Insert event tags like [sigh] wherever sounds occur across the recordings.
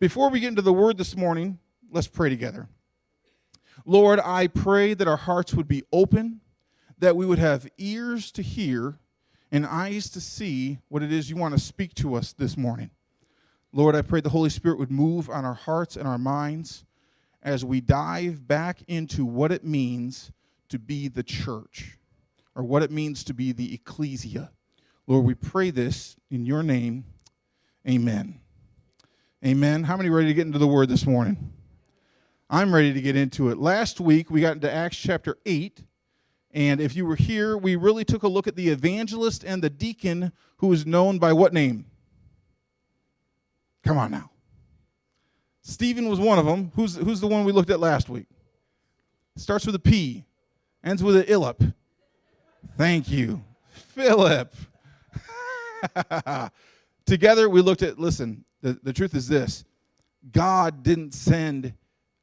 Before we get into the word this morning, let's pray together. Lord, I pray that our hearts would be open, that we would have ears to hear and eyes to see what it is you want to speak to us this morning. Lord, I pray the Holy Spirit would move on our hearts and our minds as we dive back into what it means to be the church or what it means to be the ecclesia. Lord, we pray this in your name. Amen. Amen. How many ready to get into the word this morning? I'm ready to get into it. Last week we got into Acts chapter 8. And if you were here, we really took a look at the evangelist and the deacon who is known by what name? Come on now. Stephen was one of them. Who's, who's the one we looked at last week? Starts with a P, ends with an Illip. Thank you. Philip. [laughs] Together we looked at, listen, the, the truth is this God didn't send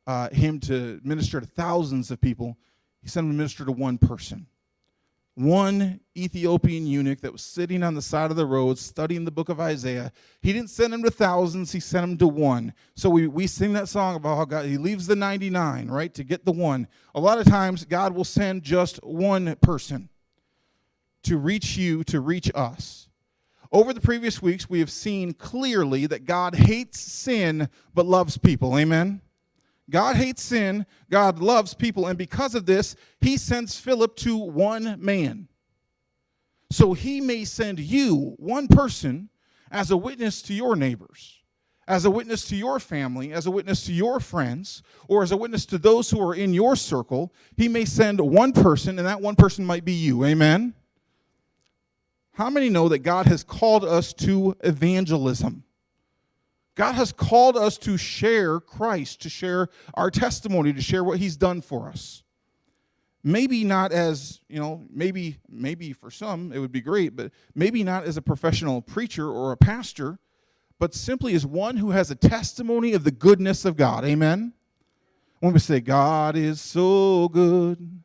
uh, him to minister to thousands of people, he sent him to minister to one person. One Ethiopian eunuch that was sitting on the side of the road studying the book of Isaiah. He didn't send him to thousands, he sent him to one. So we, we sing that song about how God, he leaves the 99, right, to get the one. A lot of times, God will send just one person to reach you, to reach us. Over the previous weeks, we have seen clearly that God hates sin but loves people. Amen? God hates sin, God loves people, and because of this, he sends Philip to one man. So he may send you, one person, as a witness to your neighbors, as a witness to your family, as a witness to your friends, or as a witness to those who are in your circle. He may send one person, and that one person might be you. Amen? How many know that God has called us to evangelism? God has called us to share Christ, to share our testimony, to share what he's done for us. Maybe not as, you know, maybe maybe for some it would be great, but maybe not as a professional preacher or a pastor, but simply as one who has a testimony of the goodness of God. Amen. When we say God is so good,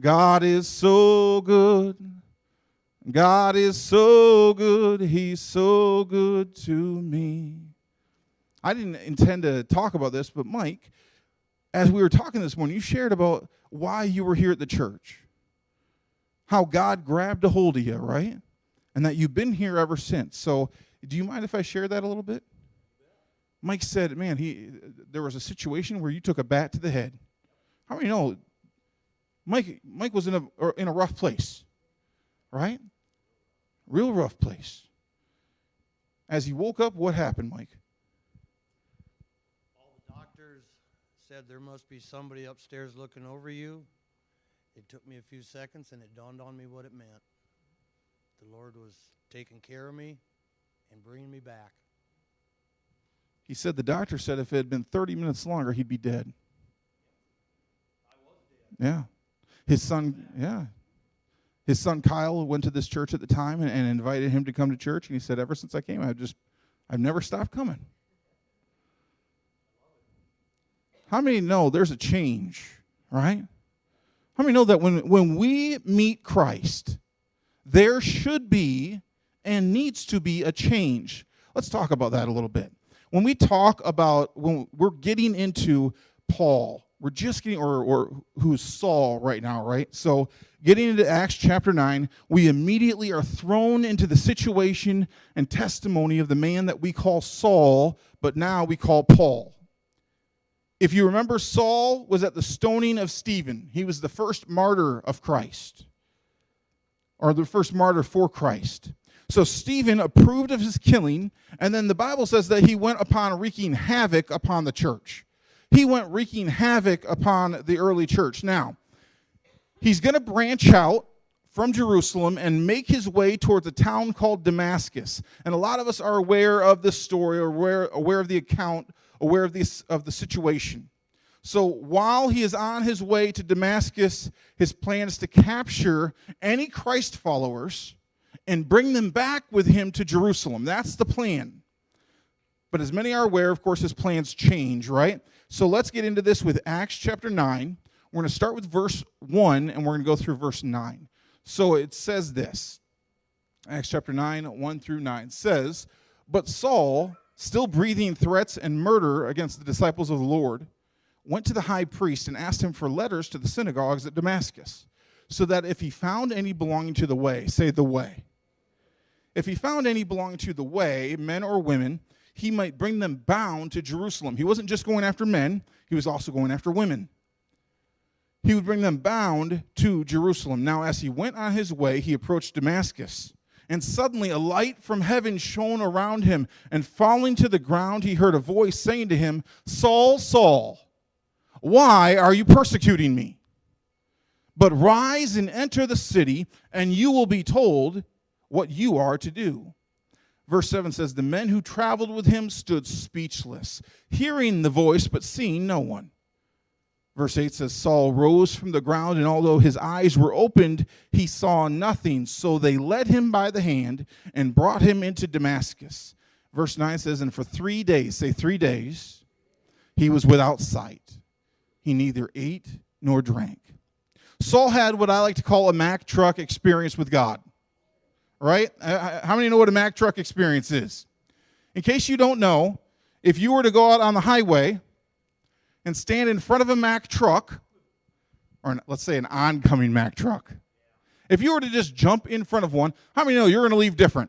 God is so good. God is so good, He's so good to me. I didn't intend to talk about this, but Mike, as we were talking this morning, you shared about why you were here at the church. How God grabbed a hold of you, right? And that you've been here ever since. So, do you mind if I share that a little bit? Mike said, "Man, he there was a situation where you took a bat to the head." How many know Mike Mike was in a in a rough place, right? Real rough place. As he woke up, what happened, Mike? All the doctors said, There must be somebody upstairs looking over you. It took me a few seconds and it dawned on me what it meant. The Lord was taking care of me and bringing me back. He said the doctor said if it had been 30 minutes longer, he'd be dead. I was dead. Yeah. His son, yeah. His son Kyle went to this church at the time and, and invited him to come to church. And he said, Ever since I came, I've just, I've never stopped coming. How many know there's a change, right? How many know that when, when we meet Christ, there should be and needs to be a change? Let's talk about that a little bit. When we talk about, when we're getting into Paul, we're just getting, or, or who's Saul right now, right? So getting into Acts chapter 9, we immediately are thrown into the situation and testimony of the man that we call Saul, but now we call Paul. If you remember, Saul was at the stoning of Stephen. He was the first martyr of Christ, or the first martyr for Christ. So Stephen approved of his killing, and then the Bible says that he went upon wreaking havoc upon the church. He went wreaking havoc upon the early church. Now, he's going to branch out from Jerusalem and make his way towards a town called Damascus. And a lot of us are aware of this story or aware, aware of the account aware of, this, of the situation. So while he is on his way to Damascus, his plan is to capture any Christ followers and bring them back with him to Jerusalem. That's the plan. But as many are aware, of course, his plans change, right? So let's get into this with Acts chapter 9. We're going to start with verse 1 and we're going to go through verse 9. So it says this Acts chapter 9, 1 through 9 says, But Saul still breathing threats and murder against the disciples of the Lord, went to the high priest and asked him for letters to the synagogues at Damascus, so that if he found any belonging to the way, say the way, if he found any belonging to the way, men or women, he might bring them bound to Jerusalem. He wasn't just going after men, he was also going after women. He would bring them bound to Jerusalem. Now, as he went on his way, he approached Damascus. And suddenly a light from heaven shone around him, and falling to the ground, he heard a voice saying to him, Saul, Saul, why are you persecuting me? But rise and enter the city, and you will be told what you are to do. Verse 7 says, The men who traveled with him stood speechless, hearing the voice, but seeing no one. Verse 8 says, Saul rose from the ground, and although his eyes were opened, he saw nothing. So they led him by the hand and brought him into Damascus. Verse 9 says, And for three days, say three days, he was without sight. He neither ate nor drank. Saul had what I like to call a Mack truck experience with God. Right? Uh, uh, how many know what a Mack truck experience is? In case you don't know, if you were to go out on the highway, and stand in front of a Mack truck, or an, let's say an oncoming Mack truck, if you were to just jump in front of one, how many know you're going to leave different?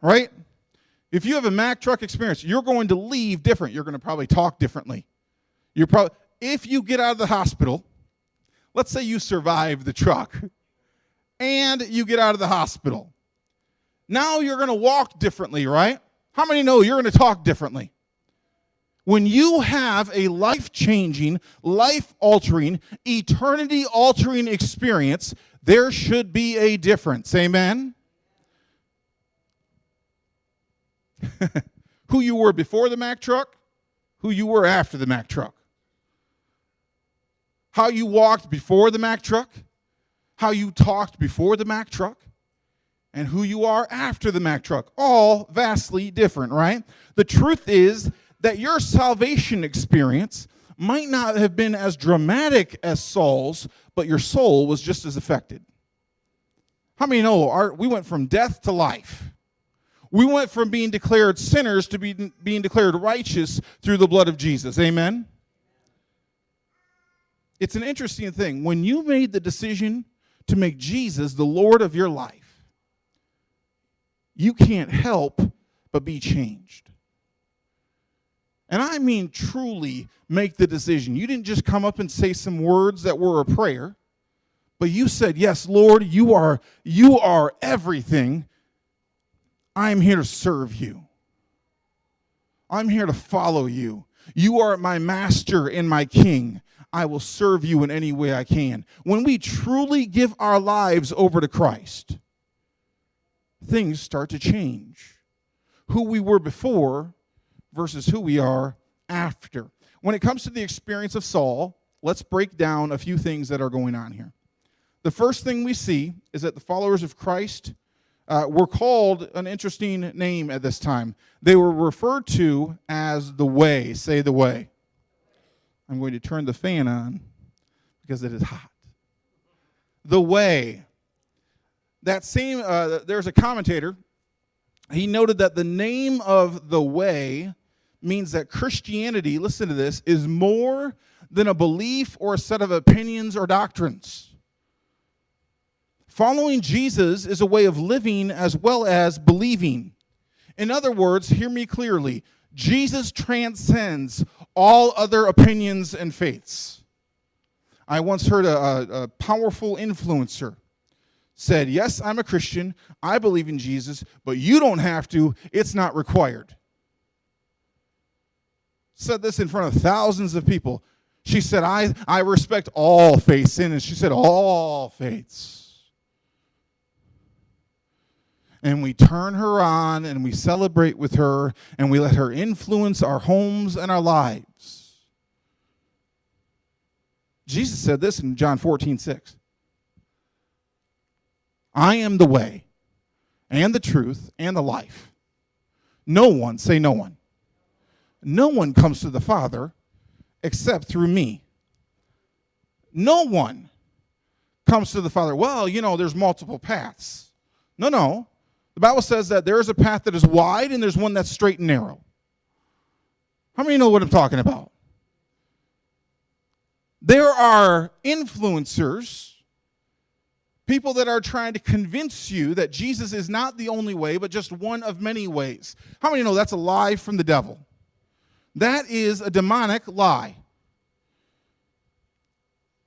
Right? If you have a Mack truck experience, you're going to leave different. You're going to probably talk differently. You're probably if you get out of the hospital, let's say you survive the truck and you get out of the hospital. Now you're going to walk differently, right? How many know you're going to talk differently? when you have a life changing, life altering, eternity altering experience, there should be a difference. Amen? [laughs] who you were before the Mack truck, who you were after the Mack truck. How you walked before the Mack truck, how you talked before the Mack truck, and who you are after the Mack truck. All vastly different, right? The truth is, that your salvation experience might not have been as dramatic as Saul's, but your soul was just as affected. How many know our, we went from death to life? We went from being declared sinners to be, being declared righteous through the blood of Jesus. Amen? It's an interesting thing. When you made the decision to make Jesus the Lord of your life, you can't help but be changed. And I mean truly make the decision. You didn't just come up and say some words that were a prayer, but you said, "Yes, Lord, you are you are everything. I am here to serve you. I'm here to follow you. You are my master and my king. I will serve you in any way I can." When we truly give our lives over to Christ, things start to change. Who we were before versus who we are after. When it comes to the experience of Saul, let's break down a few things that are going on here. The first thing we see is that the followers of Christ uh, were called an interesting name at this time. They were referred to as the Way. Say the Way. I'm going to turn the fan on because it is hot. The Way. That same, uh, there's a commentator. He noted that the name of the Way means that Christianity, listen to this, is more than a belief or a set of opinions or doctrines. Following Jesus is a way of living as well as believing. In other words, hear me clearly Jesus transcends all other opinions and faiths. I once heard a, a, a powerful influencer said, Yes, I'm a Christian. I believe in Jesus, but you don't have to. It's not required said this in front of thousands of people. She said, I, I respect all faiths. And she said, all faiths. And we turn her on and we celebrate with her and we let her influence our homes and our lives. Jesus said this in John 14, 6. I am the way and the truth and the life. No one, say no one, no one comes to the Father except through me. No one comes to the Father. Well, you know, there's multiple paths. No, no. The Bible says that there is a path that is wide and there's one that's straight and narrow. How many know what I'm talking about? There are influencers, people that are trying to convince you that Jesus is not the only way, but just one of many ways. How many know that's a lie from the devil? That is a demonic lie.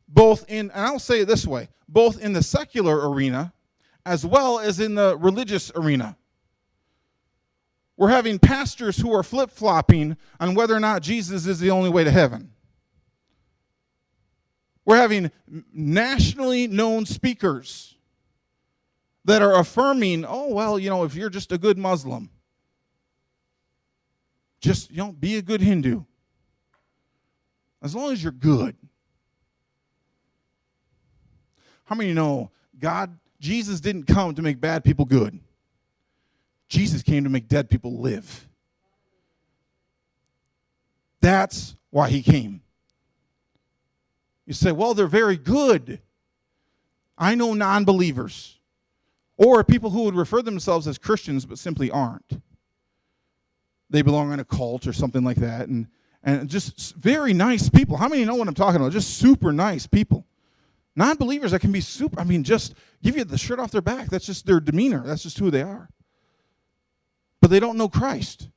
Both in, and I'll say it this way, both in the secular arena as well as in the religious arena. We're having pastors who are flip flopping on whether or not Jesus is the only way to heaven. We're having nationally known speakers that are affirming, oh, well, you know, if you're just a good Muslim, just, you know, be a good Hindu. As long as you're good. How many know God, Jesus didn't come to make bad people good? Jesus came to make dead people live. That's why he came. You say, well, they're very good. I know non believers or people who would refer themselves as Christians but simply aren't. They belong in a cult or something like that. And, and just very nice people. How many know what I'm talking about? Just super nice people. Non believers that can be super, I mean, just give you the shirt off their back. That's just their demeanor. That's just who they are. But they don't know Christ.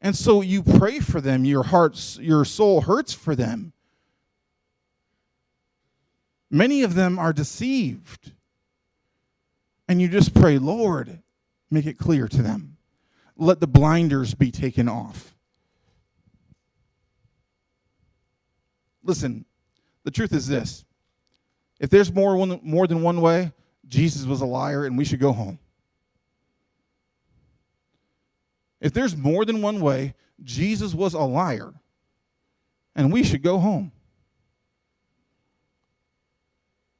And so you pray for them. Your hearts, your soul hurts for them. Many of them are deceived. And you just pray, Lord, make it clear to them. Let the blinders be taken off. Listen, the truth is this if there's more, one, more than one way, Jesus was a liar and we should go home. If there's more than one way, Jesus was a liar and we should go home.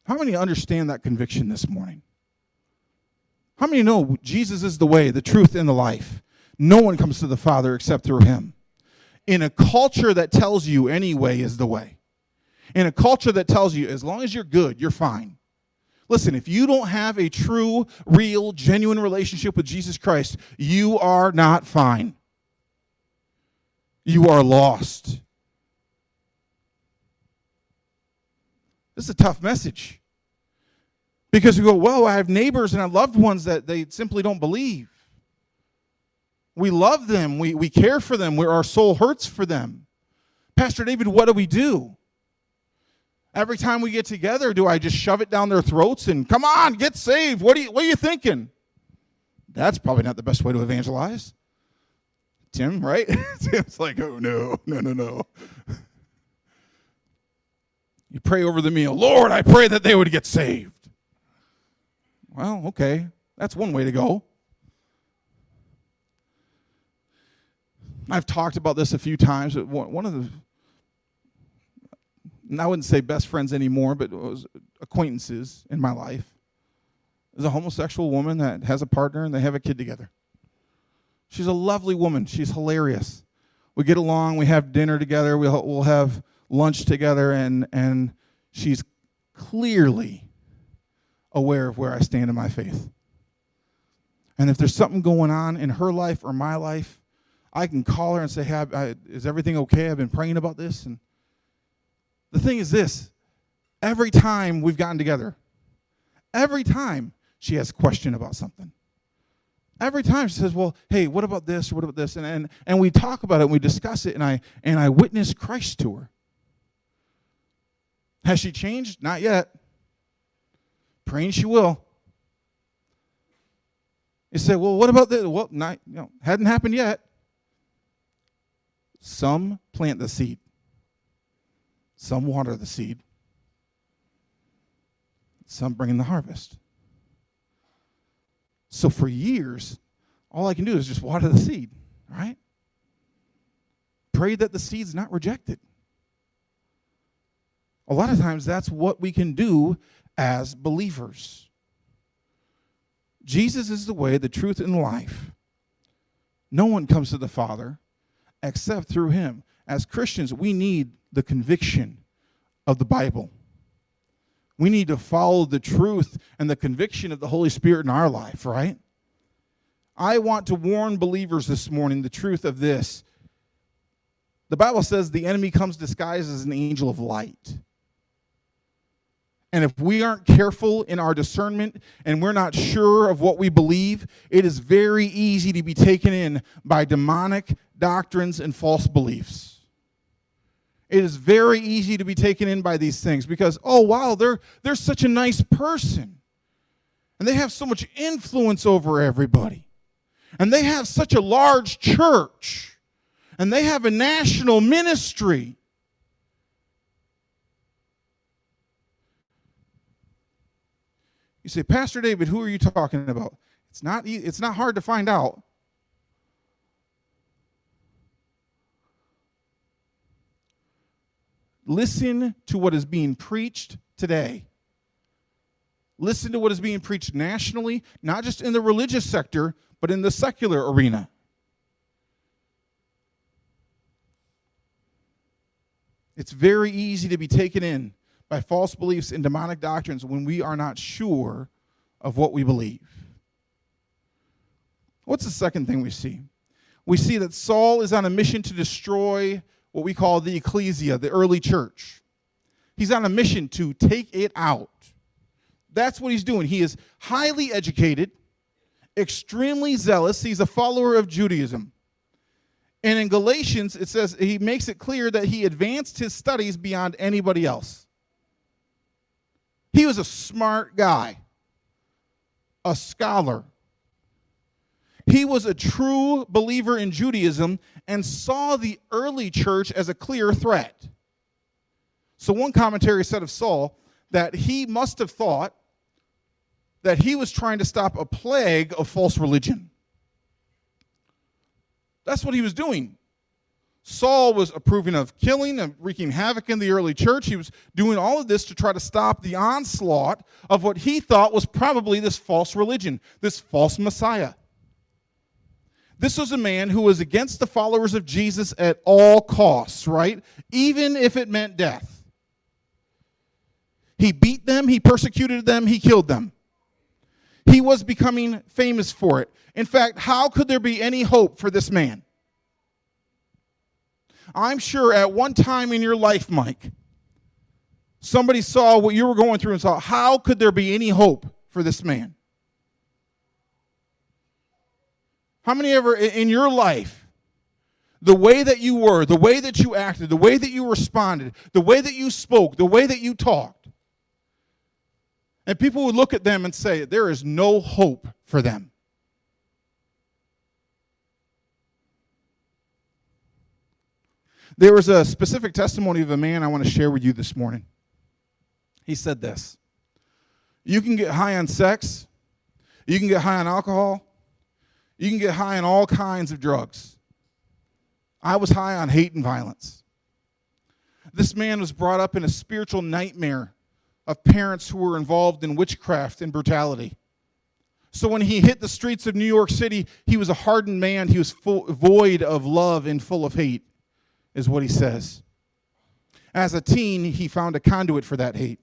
How many understand that conviction this morning? How many know Jesus is the way, the truth, and the life? No one comes to the Father except through him. In a culture that tells you any way is the way, in a culture that tells you as long as you're good, you're fine. Listen, if you don't have a true, real, genuine relationship with Jesus Christ, you are not fine. You are lost. This is a tough message. Because we go, well, I have neighbors and I have loved ones that they simply don't believe. We love them, we, we care for them, where our soul hurts for them. Pastor David, what do we do? Every time we get together, do I just shove it down their throats and come on, get saved? What are you, what are you thinking? That's probably not the best way to evangelize. Tim, right? [laughs] Tim's like, oh no, no, no, no. [laughs] You pray over the meal. Lord, I pray that they would get saved. Well, okay. That's one way to go. I've talked about this a few times. But one of the, I wouldn't say best friends anymore, but acquaintances in my life, is a homosexual woman that has a partner and they have a kid together. She's a lovely woman. She's hilarious. We get along. We have dinner together. We'll, we'll have lunch together, and and she's clearly aware of where I stand in my faith. And if there's something going on in her life or my life, I can call her and say, hey, I, Is everything okay? I've been praying about this. And the thing is this every time we've gotten together, every time she has a question about something. Every time she says, Well, hey, what about this what about this? And, and, and we talk about it and we discuss it, and I, and I witness Christ to her. Has she changed? Not yet. Praying she will. You say, well, what about this? Well, not, you know, hadn't happened yet. Some plant the seed. Some water the seed. Some bring in the harvest. So for years, all I can do is just water the seed, right? Pray that the seed's not rejected. A lot of times that's what we can do as believers. Jesus is the way, the truth, and life. No one comes to the Father except through him. As Christians, we need the conviction of the Bible. We need to follow the truth and the conviction of the Holy Spirit in our life, right? I want to warn believers this morning the truth of this. The Bible says the enemy comes disguised as an angel of light. And if we aren't careful in our discernment and we're not sure of what we believe, it is very easy to be taken in by demonic doctrines and false beliefs. It is very easy to be taken in by these things because, oh, wow, they're, they're such a nice person. And they have so much influence over everybody. And they have such a large church. And they have a national ministry. You say, Pastor David, who are you talking about? It's not, it's not hard to find out. Listen to what is being preached today. Listen to what is being preached nationally, not just in the religious sector, but in the secular arena. It's very easy to be taken in by false beliefs and demonic doctrines when we are not sure of what we believe. What's the second thing we see? We see that Saul is on a mission to destroy what we call the ecclesia, the early church. He's on a mission to take it out. That's what he's doing. He is highly educated, extremely zealous. He's a follower of Judaism. And in Galatians, it says he makes it clear that he advanced his studies beyond anybody else. He was a smart guy, a scholar. He was a true believer in Judaism and saw the early church as a clear threat. So, one commentary said of Saul that he must have thought that he was trying to stop a plague of false religion. That's what he was doing. Saul was approving of killing and wreaking havoc in the early church. He was doing all of this to try to stop the onslaught of what he thought was probably this false religion, this false Messiah. This was a man who was against the followers of Jesus at all costs, right? Even if it meant death. He beat them, he persecuted them, he killed them. He was becoming famous for it. In fact, how could there be any hope for this man? I'm sure at one time in your life, Mike, somebody saw what you were going through and saw, how could there be any hope for this man? How many ever in your life, the way that you were, the way that you acted, the way that you responded, the way that you spoke, the way that you talked, and people would look at them and say, there is no hope for them. There was a specific testimony of a man I want to share with you this morning. He said this You can get high on sex, you can get high on alcohol, you can get high on all kinds of drugs. I was high on hate and violence. This man was brought up in a spiritual nightmare of parents who were involved in witchcraft and brutality. So when he hit the streets of New York City, he was a hardened man. He was full, void of love and full of hate is what he says. As a teen, he found a conduit for that hate.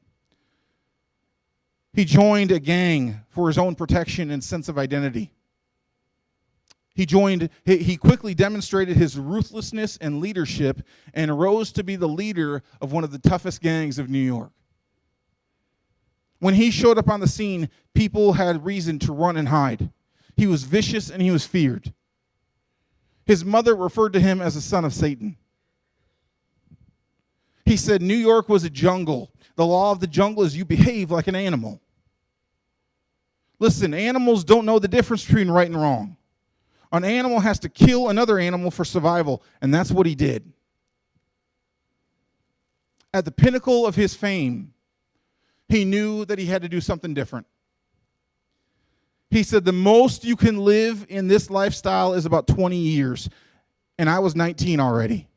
He joined a gang for his own protection and sense of identity. He joined, he quickly demonstrated his ruthlessness and leadership and rose to be the leader of one of the toughest gangs of New York. When he showed up on the scene, people had reason to run and hide. He was vicious and he was feared. His mother referred to him as a son of Satan. He said New York was a jungle. The law of the jungle is you behave like an animal. Listen, animals don't know the difference between right and wrong. An animal has to kill another animal for survival, and that's what he did. At the pinnacle of his fame, he knew that he had to do something different. He said, The most you can live in this lifestyle is about 20 years. And I was 19 already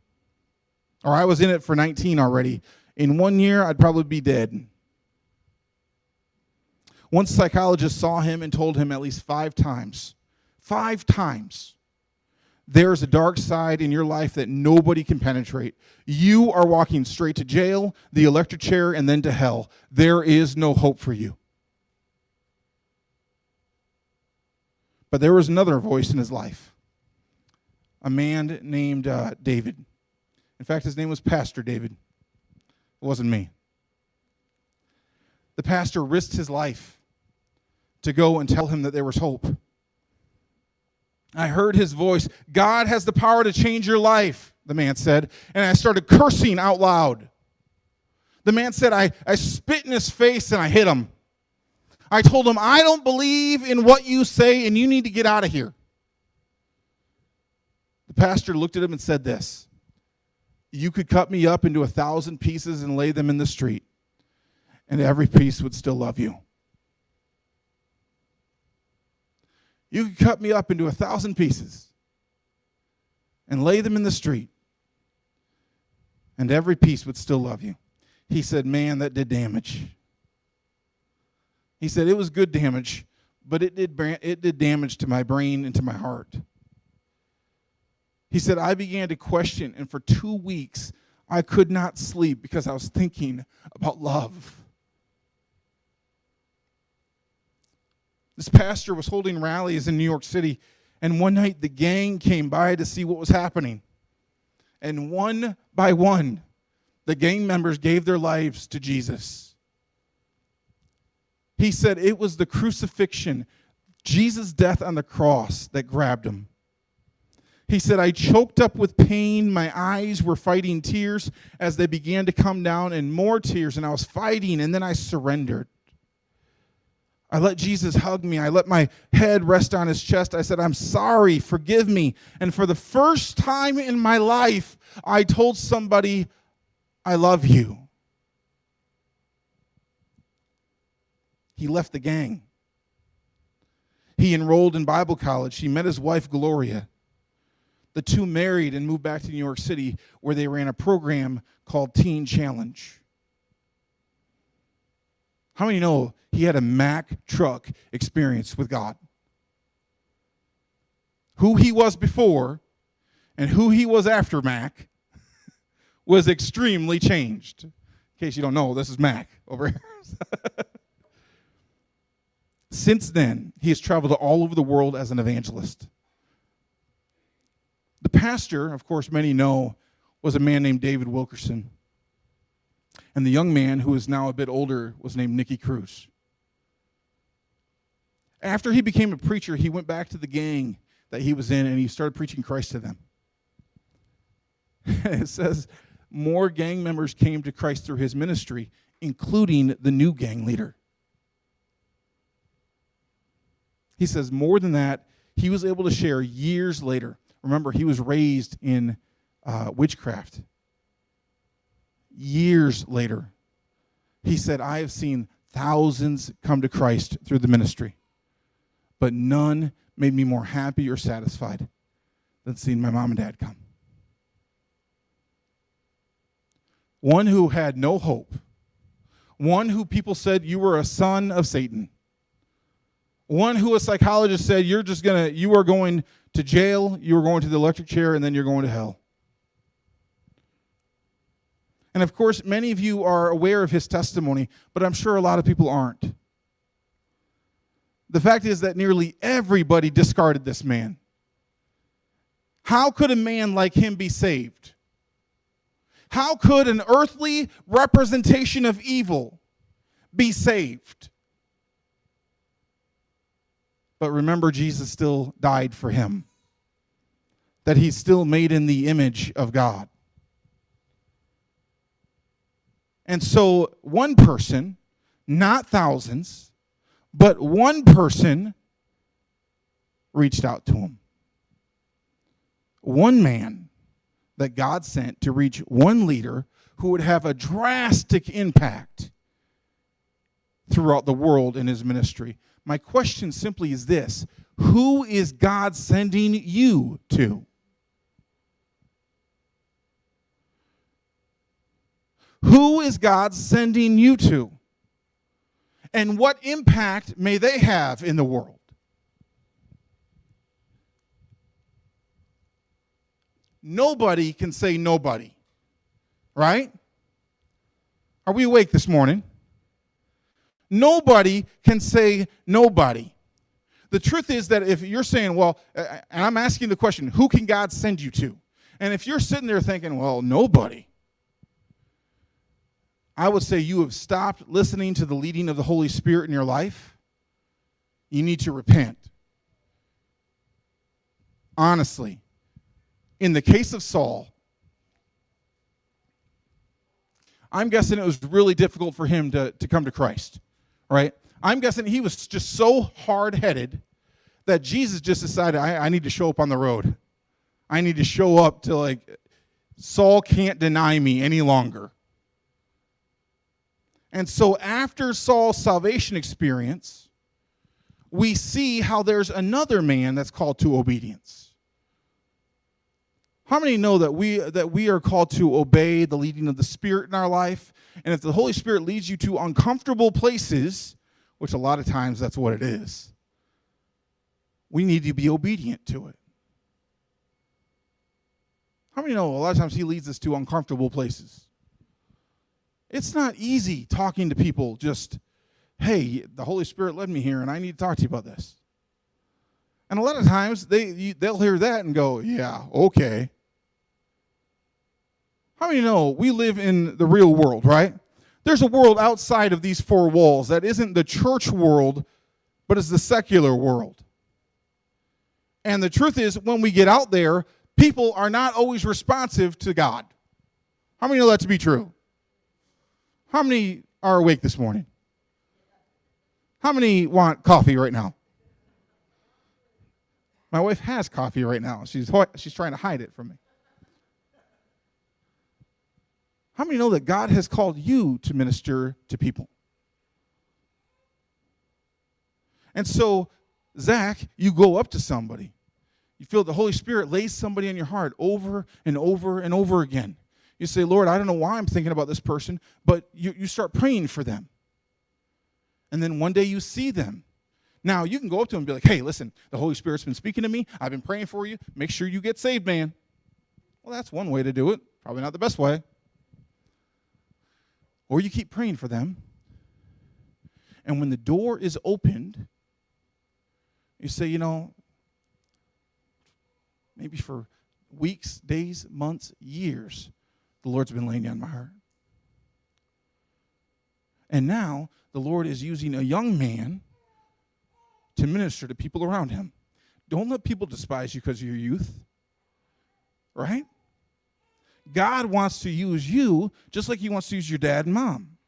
or I was in it for 19 already. In one year, I'd probably be dead. One psychologist saw him and told him at least five times, five times, there's a dark side in your life that nobody can penetrate. You are walking straight to jail, the electric chair, and then to hell. There is no hope for you. But there was another voice in his life a man named uh, David. In fact, his name was Pastor David. It wasn't me. The pastor risked his life to go and tell him that there was hope. I heard his voice. God has the power to change your life, the man said. And I started cursing out loud. The man said, I, I spit in his face and I hit him. I told him, I don't believe in what you say and you need to get out of here. The pastor looked at him and said this You could cut me up into a thousand pieces and lay them in the street, and every piece would still love you. You could cut me up into a thousand pieces and lay them in the street, and every piece would still love you. He said, Man, that did damage. He said, It was good damage, but it did, it did damage to my brain and to my heart. He said, I began to question, and for two weeks, I could not sleep because I was thinking about love. This pastor was holding rallies in New York City, and one night the gang came by to see what was happening. And one by one, the gang members gave their lives to Jesus. He said it was the crucifixion, Jesus' death on the cross, that grabbed him. He said, I choked up with pain. My eyes were fighting tears as they began to come down, and more tears, and I was fighting, and then I surrendered. I let Jesus hug me. I let my head rest on his chest. I said, I'm sorry, forgive me. And for the first time in my life, I told somebody, I love you. He left the gang. He enrolled in Bible college. He met his wife, Gloria. The two married and moved back to New York City, where they ran a program called Teen Challenge. How many know he had a Mack truck experience with God? Who he was before and who he was after Mack [laughs] was extremely changed. In case you don't know, this is Mack over here. [laughs] Since then, he has traveled all over the world as an evangelist. The pastor, of course, many know, was a man named David Wilkerson. And the young man, who is now a bit older, was named Nicky Cruz. After he became a preacher, he went back to the gang that he was in and he started preaching Christ to them. [laughs] it says more gang members came to Christ through his ministry, including the new gang leader. He says more than that, he was able to share years later. Remember, he was raised in uh, witchcraft years later, he said, I have seen thousands come to Christ through the ministry, but none made me more happy or satisfied than seeing my mom and dad come. One who had no hope, one who people said you were a son of Satan, one who a psychologist said you're just gonna, you are going to jail, you are going to the electric chair, and then you're going to hell. And of course, many of you are aware of his testimony, but I'm sure a lot of people aren't. The fact is that nearly everybody discarded this man. How could a man like him be saved? How could an earthly representation of evil be saved? But remember, Jesus still died for him, that he's still made in the image of God. And so one person, not thousands, but one person reached out to him. One man that God sent to reach one leader who would have a drastic impact throughout the world in his ministry. My question simply is this Who is God sending you to? Who is God sending you to? And what impact may they have in the world? Nobody can say nobody, right? Are we awake this morning? Nobody can say nobody. The truth is that if you're saying, well, and I'm asking the question, who can God send you to? And if you're sitting there thinking, well, nobody, I would say you have stopped listening to the leading of the Holy Spirit in your life. You need to repent. Honestly, in the case of Saul, I'm guessing it was really difficult for him to, to come to Christ, right? I'm guessing he was just so hard headed that Jesus just decided, I, I need to show up on the road. I need to show up to like, Saul can't deny me any longer. And so after Saul's salvation experience, we see how there's another man that's called to obedience. How many know that we that we are called to obey the leading of the Spirit in our life? And if the Holy Spirit leads you to uncomfortable places, which a lot of times that's what it is, we need to be obedient to it. How many know a lot of times he leads us to uncomfortable places? It's not easy talking to people just, hey, the Holy Spirit led me here and I need to talk to you about this. And a lot of times they they'll hear that and go, yeah, okay. How many know we live in the real world, right? There's a world outside of these four walls that isn't the church world, but is the secular world. And the truth is, when we get out there, people are not always responsive to God. How many know that to be true? How many are awake this morning? How many want coffee right now? My wife has coffee right now. She's, she's trying to hide it from me. How many know that God has called you to minister to people? And so, Zach, you go up to somebody. You feel the Holy Spirit lays somebody on your heart over and over and over again. You say, Lord, I don't know why I'm thinking about this person, but you, you start praying for them. And then one day you see them. Now, you can go up to them and be like, hey, listen, the Holy Spirit's been speaking to me. I've been praying for you. Make sure you get saved, man. Well, that's one way to do it. Probably not the best way. Or you keep praying for them. And when the door is opened, you say, you know, maybe for weeks, days, months, years, the Lord's been laying on my heart. And now the Lord is using a young man to minister to people around him. Don't let people despise you because of your youth. Right? God wants to use you just like he wants to use your dad and mom.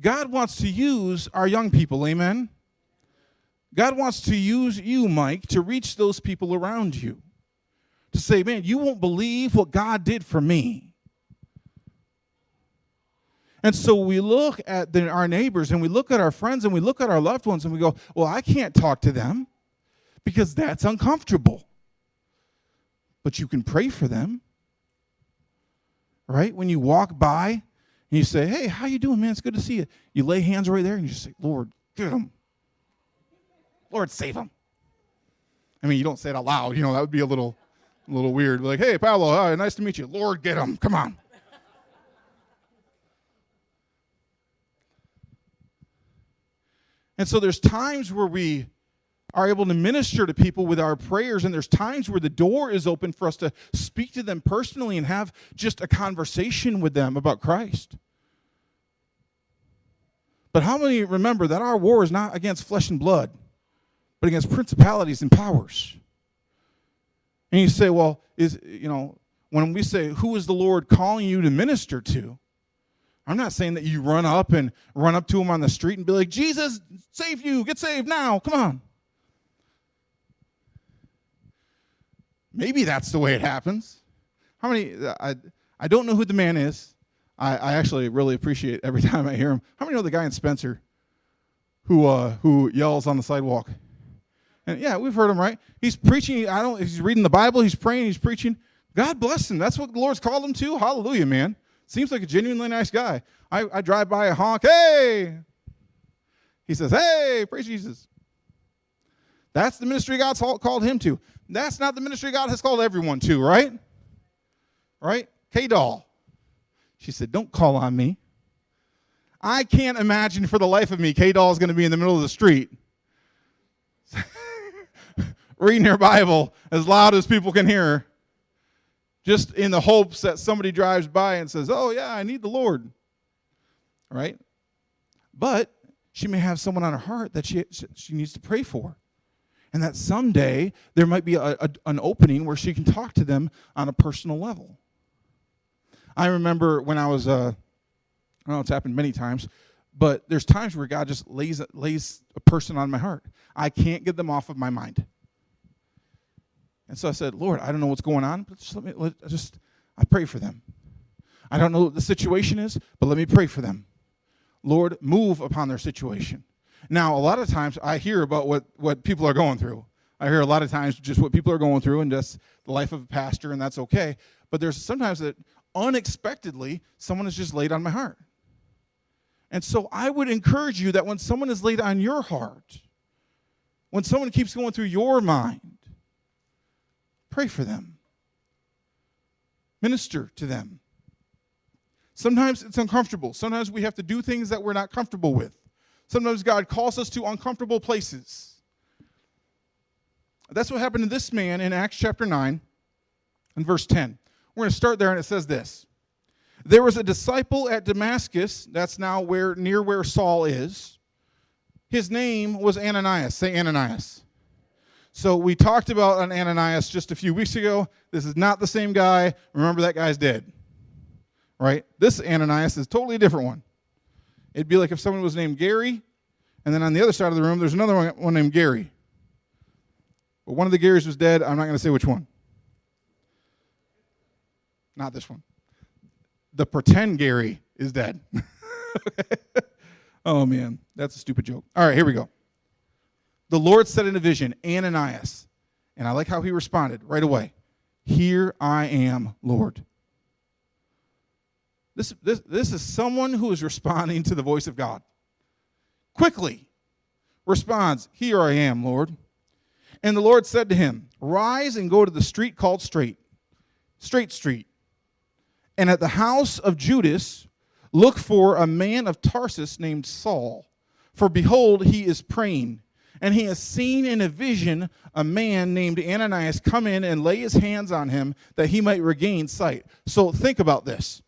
God wants to use our young people, amen? God wants to use you, Mike, to reach those people around you to say, man, you won't believe what God did for me. And so we look at the, our neighbors and we look at our friends and we look at our loved ones and we go, well, I can't talk to them because that's uncomfortable. But you can pray for them. Right? When you walk by and you say, hey, how you doing, man? It's good to see you. You lay hands right there and you just say, Lord, get them. Lord, save them. I mean, you don't say it out loud. You know, that would be a little a little weird. Like, hey, Pablo, hi, nice to meet you. Lord, get him. Come on. and so there's times where we are able to minister to people with our prayers, and there's times where the door is open for us to speak to them personally and have just a conversation with them about Christ. But how many remember that our war is not against flesh and blood, but against principalities and powers? And you say, well, is, you know, when we say, who is the Lord calling you to minister to? I'm not saying that you run up and run up to him on the street and be like, Jesus, save you, get saved now, come on. Maybe that's the way it happens. How many, I, I don't know who the man is. I, I actually really appreciate every [laughs] time I hear him. How many know the guy in Spencer who, uh, who yells on the sidewalk? And yeah, we've heard him, right? He's preaching. I don't. He's reading the Bible. He's praying. He's preaching. God bless him. That's what the Lord's called him to. Hallelujah, man. Seems like a genuinely nice guy. I, I drive by a honk. Hey. He says, "Hey, praise Jesus." That's the ministry God's called him to. That's not the ministry God has called everyone to, right? Right? K Doll. She said, Don't call on me. I can't imagine for the life of me K doll is going to be in the middle of the street [laughs] reading her Bible as loud as people can hear just in the hopes that somebody drives by and says, Oh, yeah, I need the Lord. Right? But she may have someone on her heart that she, she needs to pray for. And that someday there might be a, a, an opening where she can talk to them on a personal level. I remember when I was, uh, I know it's happened many times, but there's times where God just lays, lays a person on my heart. I can't get them off of my mind. And so I said, Lord, I don't know what's going on, but just let me, let, just, I pray for them. I don't know what the situation is, but let me pray for them. Lord, move upon their situation. Now, a lot of times I hear about what, what people are going through. I hear a lot of times just what people are going through and just the life of a pastor, and that's okay. But there's sometimes that unexpectedly someone is just laid on my heart. And so I would encourage you that when someone is laid on your heart, when someone keeps going through your mind, pray for them, minister to them. Sometimes it's uncomfortable. Sometimes we have to do things that we're not comfortable with. Sometimes God calls us to uncomfortable places. That's what happened to this man in Acts chapter 9 and verse 10. We're going to start there, and it says this There was a disciple at Damascus, that's now where near where Saul is. His name was Ananias. Say Ananias. So we talked about an Ananias just a few weeks ago. This is not the same guy. Remember, that guy's dead. Right? This Ananias is totally a different one. It'd be like if someone was named Gary, and then on the other side of the room, there's another one, one named Gary. But one of the Garys was dead. I'm not going to say which one. Not this one. The pretend Gary is dead. [laughs] oh, man. That's a stupid joke. All right, here we go. The Lord said in a vision, Ananias. And I like how he responded right away Here I am, Lord. This, this, this is someone who is responding to the voice of God. Quickly responds, Here I am, Lord. And the Lord said to him, Rise and go to the street called Straight, Straight Street. And at the house of Judas, look for a man of Tarsus named Saul. For behold, he is praying. And he has seen in a vision a man named Ananias come in and lay his hands on him that he might regain sight. So think about this.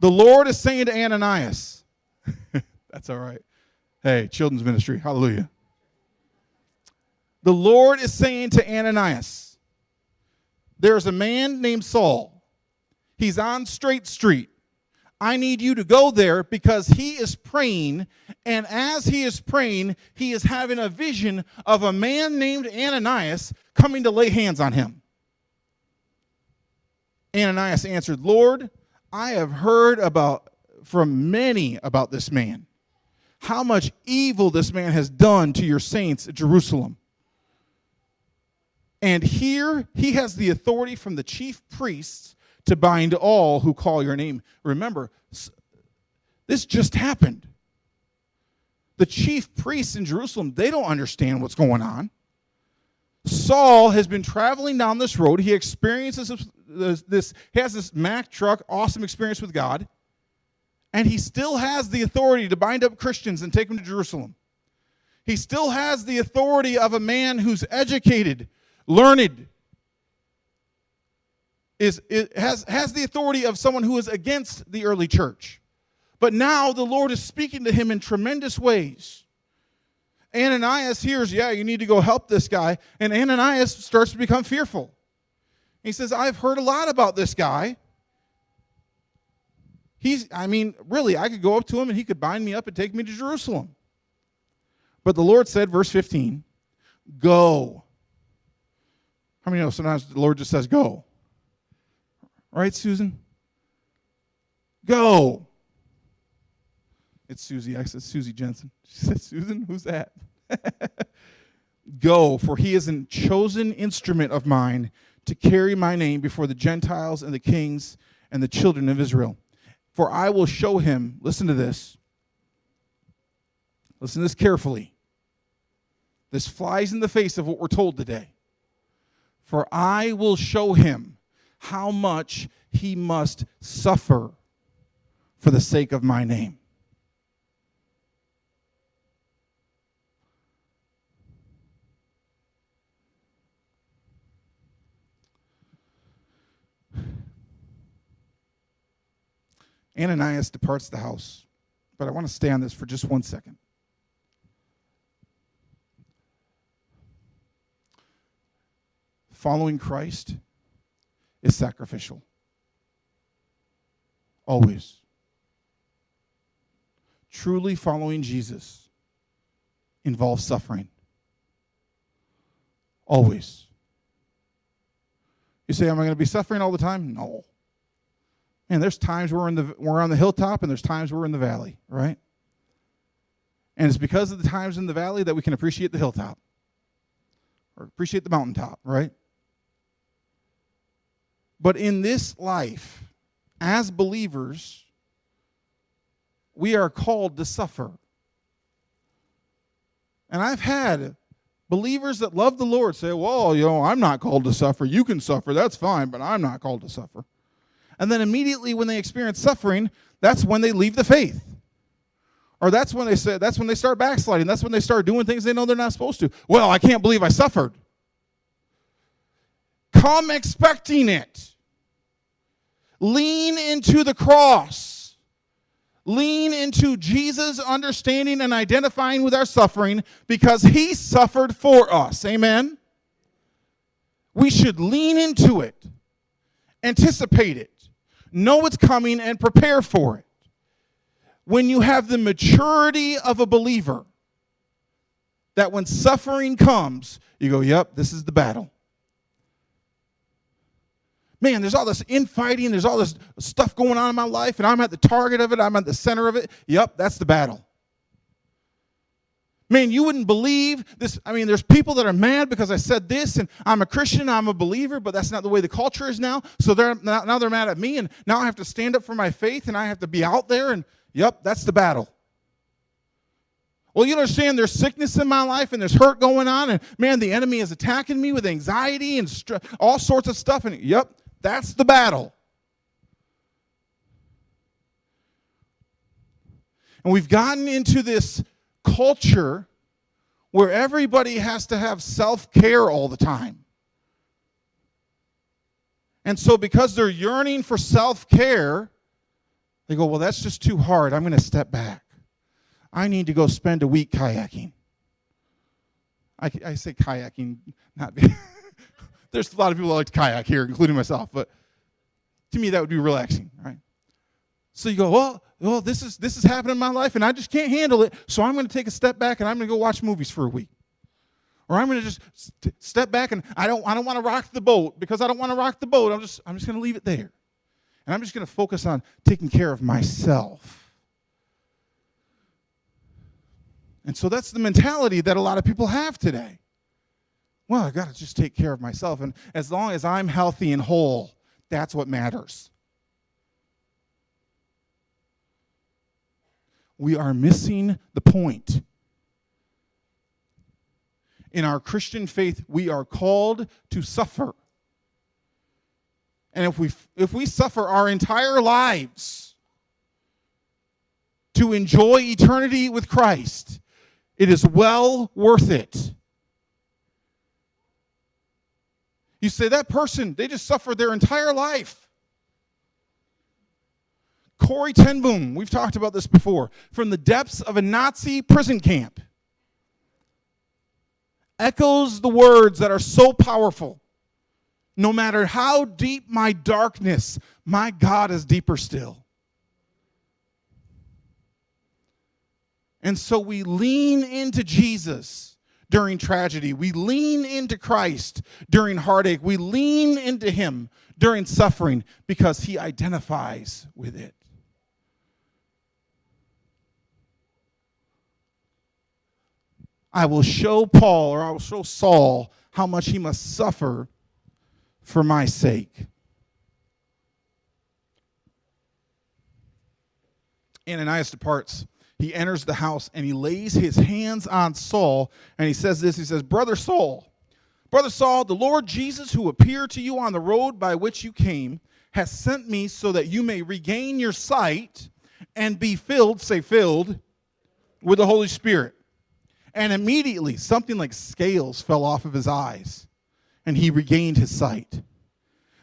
The Lord is saying to Ananias, [laughs] that's all right. Hey, children's ministry, hallelujah. The Lord is saying to Ananias, there's a man named Saul. He's on Straight Street. I need you to go there because he is praying, and as he is praying, he is having a vision of a man named Ananias coming to lay hands on him. Ananias answered, Lord, I have heard about from many about this man, how much evil this man has done to your saints at Jerusalem. And here he has the authority from the chief priests to bind all who call your name. Remember, this just happened. The chief priests in Jerusalem, they don't understand what's going on. Saul has been traveling down this road. He experiences this, this, he has this Mack truck, awesome experience with God, and he still has the authority to bind up Christians and take them to Jerusalem. He still has the authority of a man who's educated, learned, is, is has, has the authority of someone who is against the early church. But now the Lord is speaking to him in tremendous ways. Ananias hears, yeah, you need to go help this guy. And Ananias starts to become fearful. He says, I've heard a lot about this guy. He's, I mean, really, I could go up to him and he could bind me up and take me to Jerusalem. But the Lord said, verse 15, go. How many know sometimes the Lord just says, go? Right, Susan? Go. It's Susie. I said Susie Jensen. [laughs] She said, Susan, who's that? [laughs] Go, for he is a chosen instrument of mine to carry my name before the Gentiles and the kings and the children of Israel. For I will show him, listen to this. Listen to this carefully. This flies in the face of what we're told today. For I will show him how much he must suffer for the sake of my name. Ananias departs the house, but I want to stay on this for just one second. Following Christ is sacrificial. Always. Truly following Jesus involves suffering. Always. You say, Am I going to be suffering all the time? No. And there's times we're in the we're on the hilltop and there's times we're in the valley, right? And it's because of the times in the valley that we can appreciate the hilltop. Or appreciate the mountaintop, right? But in this life, as believers, we are called to suffer. And I've had believers that love the Lord say, Well, you know, I'm not called to suffer. You can suffer. That's fine, but I'm not called to suffer. And then immediately when they experience suffering, that's when they leave the faith. Or that's when they say that's when they start backsliding. That's when they start doing things they know they're not supposed to. Well, I can't believe I suffered. Come expecting it. Lean into the cross. Lean into Jesus' understanding and identifying with our suffering because he suffered for us. Amen? We should lean into it, anticipate it, know it's coming, and prepare for it. When you have the maturity of a believer, that when suffering comes, you go, Yep, this is the battle man, there's all this infighting, there's all this stuff going on in my life, and I'm at the target of it, I'm at the center of it. Yep, that's the battle. Man, you wouldn't believe this. I mean, there's people that are mad because I said this, and I'm a Christian, I'm a believer, but that's not the way the culture is now. So they're now they're mad at me, and now I have to stand up for my faith, and I have to be out there, and yep, that's the battle. Well, you understand there's sickness in my life and there's hurt going on, and man, the enemy is attacking me with anxiety and all sorts of stuff. And yep, that's the battle. And we've gotten into this culture where everybody has to have self care all the time. And so, because they're yearning for self care, they go, Well, that's just too hard. I'm going to step back. I need to go spend a week kayaking. I, I say kayaking, not. [laughs] There's a lot of people that like to kayak here, including myself, but to me that would be relaxing, right? So you go, well, well, this is this is happening in my life, and I just can't handle it. So I'm to take a step back and I'm to go watch movies for a week, or I'm to just st- step back and I don't I don't want to rock the boat because I don't want to rock the boat. I'm just I'm just to leave it there, and I'm just to focus on taking care of myself. And so that's the mentality that a lot of people have today well, I got to just take care of myself. And as long as I'm healthy and whole, that's what matters. We are missing the point. In our Christian faith, we are called to suffer. And if we, if we suffer our entire lives to enjoy eternity with Christ, it is well worth it. You say that person, they just suffered their entire life. Corrie ten Boom, we've talked about this before, from the depths of a Nazi prison camp, echoes the words that are so powerful. No matter how deep my darkness, my God is deeper still. And so we lean into Jesus during tragedy. We lean into Christ during heartache. We lean into Him during suffering because He identifies with it. I will show Paul or I will show Saul how much he must suffer for my sake. Ananias departs he enters the house and he lays his hands on Saul and he says this He says, Brother Saul, Brother Saul, the Lord Jesus, who appeared to you on the road by which you came, has sent me so that you may regain your sight and be filled, say, filled with the Holy Spirit. And immediately something like scales fell off of his eyes and he regained his sight.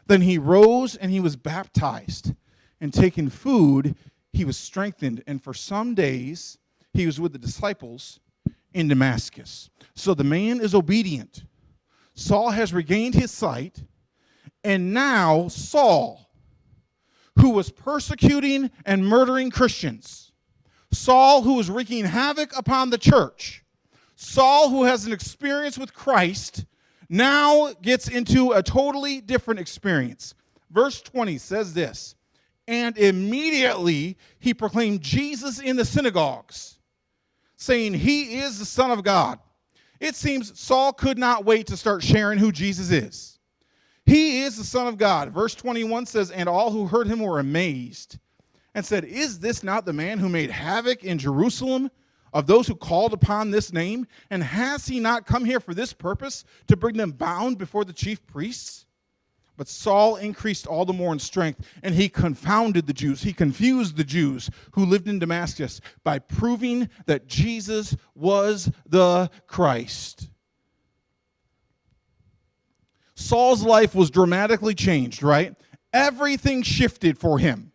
Then he rose and he was baptized. and taking food, he was strengthened. And for some days, he was with the disciples in Damascus. So the man is obedient. Saul has regained his sight. And now, Saul, who was persecuting and murdering Christians, Saul, who was wreaking havoc upon the church, Saul, who has an experience with Christ, now gets into a totally different experience. Verse 20 says this And immediately he proclaimed Jesus in the synagogues, saying, He is the Son of God. It seems Saul could not wait to start sharing who Jesus is. He is the Son of God. Verse 21 says, And all who heard him were amazed and said, Is this not the man who made havoc in Jerusalem? of those who called upon this name? And has he not come here for this purpose, to bring them bound before the chief priests? But Saul increased all the more in strength, and he confounded the Jews. He confused the Jews who lived in Damascus by proving that Jesus was the Christ. Saul's life was dramatically changed, right? Everything shifted for him.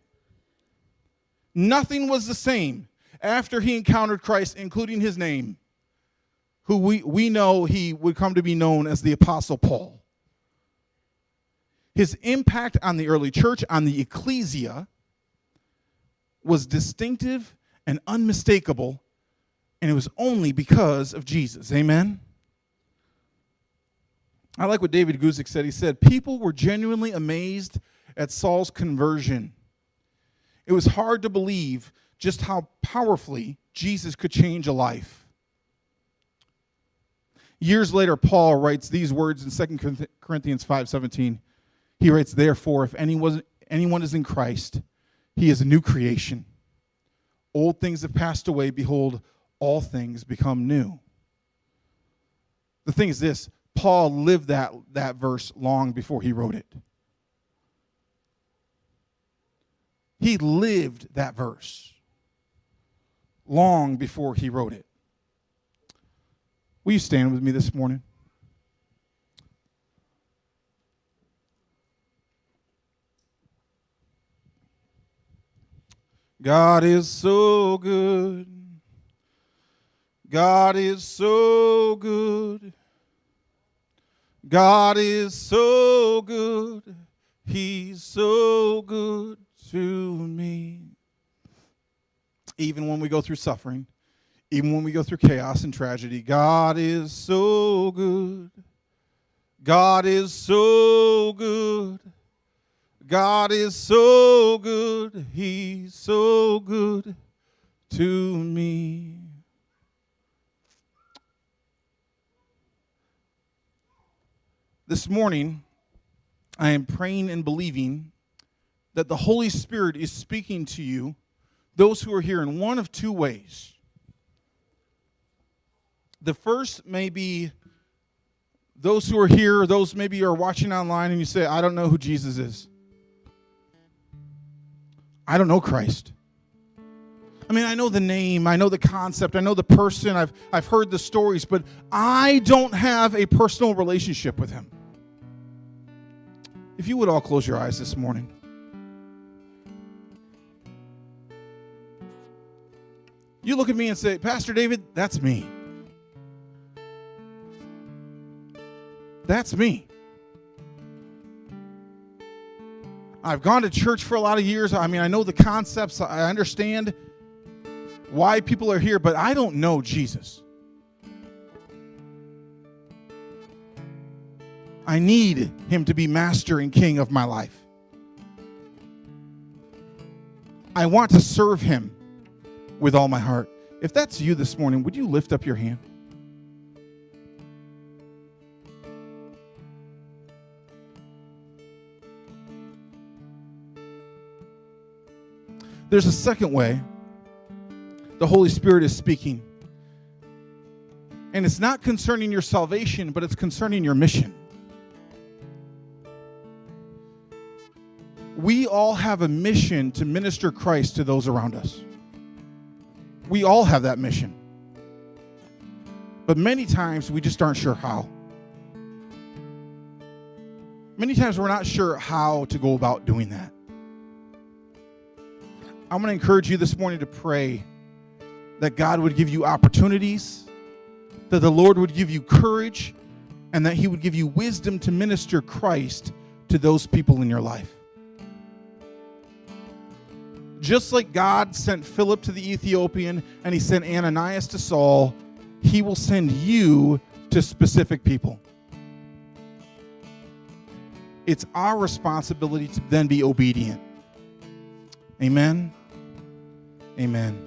Nothing was the same after he encountered Christ, including his name, who we, we know he would come to be known as the Apostle Paul. His impact on the early church, on the ecclesia, was distinctive and unmistakable, and it was only because of Jesus. Amen? I like what David Guzik said. He said, People were genuinely amazed at Saul's conversion. It was hard to believe just how powerfully Jesus could change a life. Years later, Paul writes these words in 2 Corinthians 5:17. He writes, Therefore, if anyone, anyone is in Christ, he is a new creation. Old things have passed away, behold, all things become new. The thing is this Paul lived that, that verse long before he wrote it. He lived that verse long before he wrote it. Will you stand with me this morning? God is so good. God is so good. God is so good. He's so good to me even when we go through suffering, even when we go through chaos and tragedy. God is so good. God is so good. God is so good. He's so good to me. This morning, I am praying and believing that the Holy Spirit is speaking to you those who are here in one of two ways. The first may be those who are here, those maybe are watching online and you say, I don't know who Jesus is. I don't know Christ. I mean, I know the name, I know the concept, I know the person, I've, I've heard the stories, but I don't have a personal relationship with him. If you would all close your eyes this morning. You look at me and say, Pastor David, that's me. That's me. I've gone to church for a lot of years. I mean, I know the concepts, I understand why people are here, but I don't know Jesus. I need him to be master and king of my life. I want to serve him with all my heart. If that's you this morning, would you lift up your hand? There's a second way the Holy Spirit is speaking. And it's not concerning your salvation, but it's concerning your mission. We all have a mission to minister Christ to those around us. We all have that mission. But many times we just aren't sure how. Many times we're not sure how to go about doing that. I'm going to encourage you this morning to pray that God would give you opportunities, that the Lord would give you courage, and that He would give you wisdom to minister Christ to those people in your life. Just like God sent Philip to the Ethiopian and He sent Ananias to Saul, He will send you to specific people. It's our responsibility to then be obedient. Amen. Amen.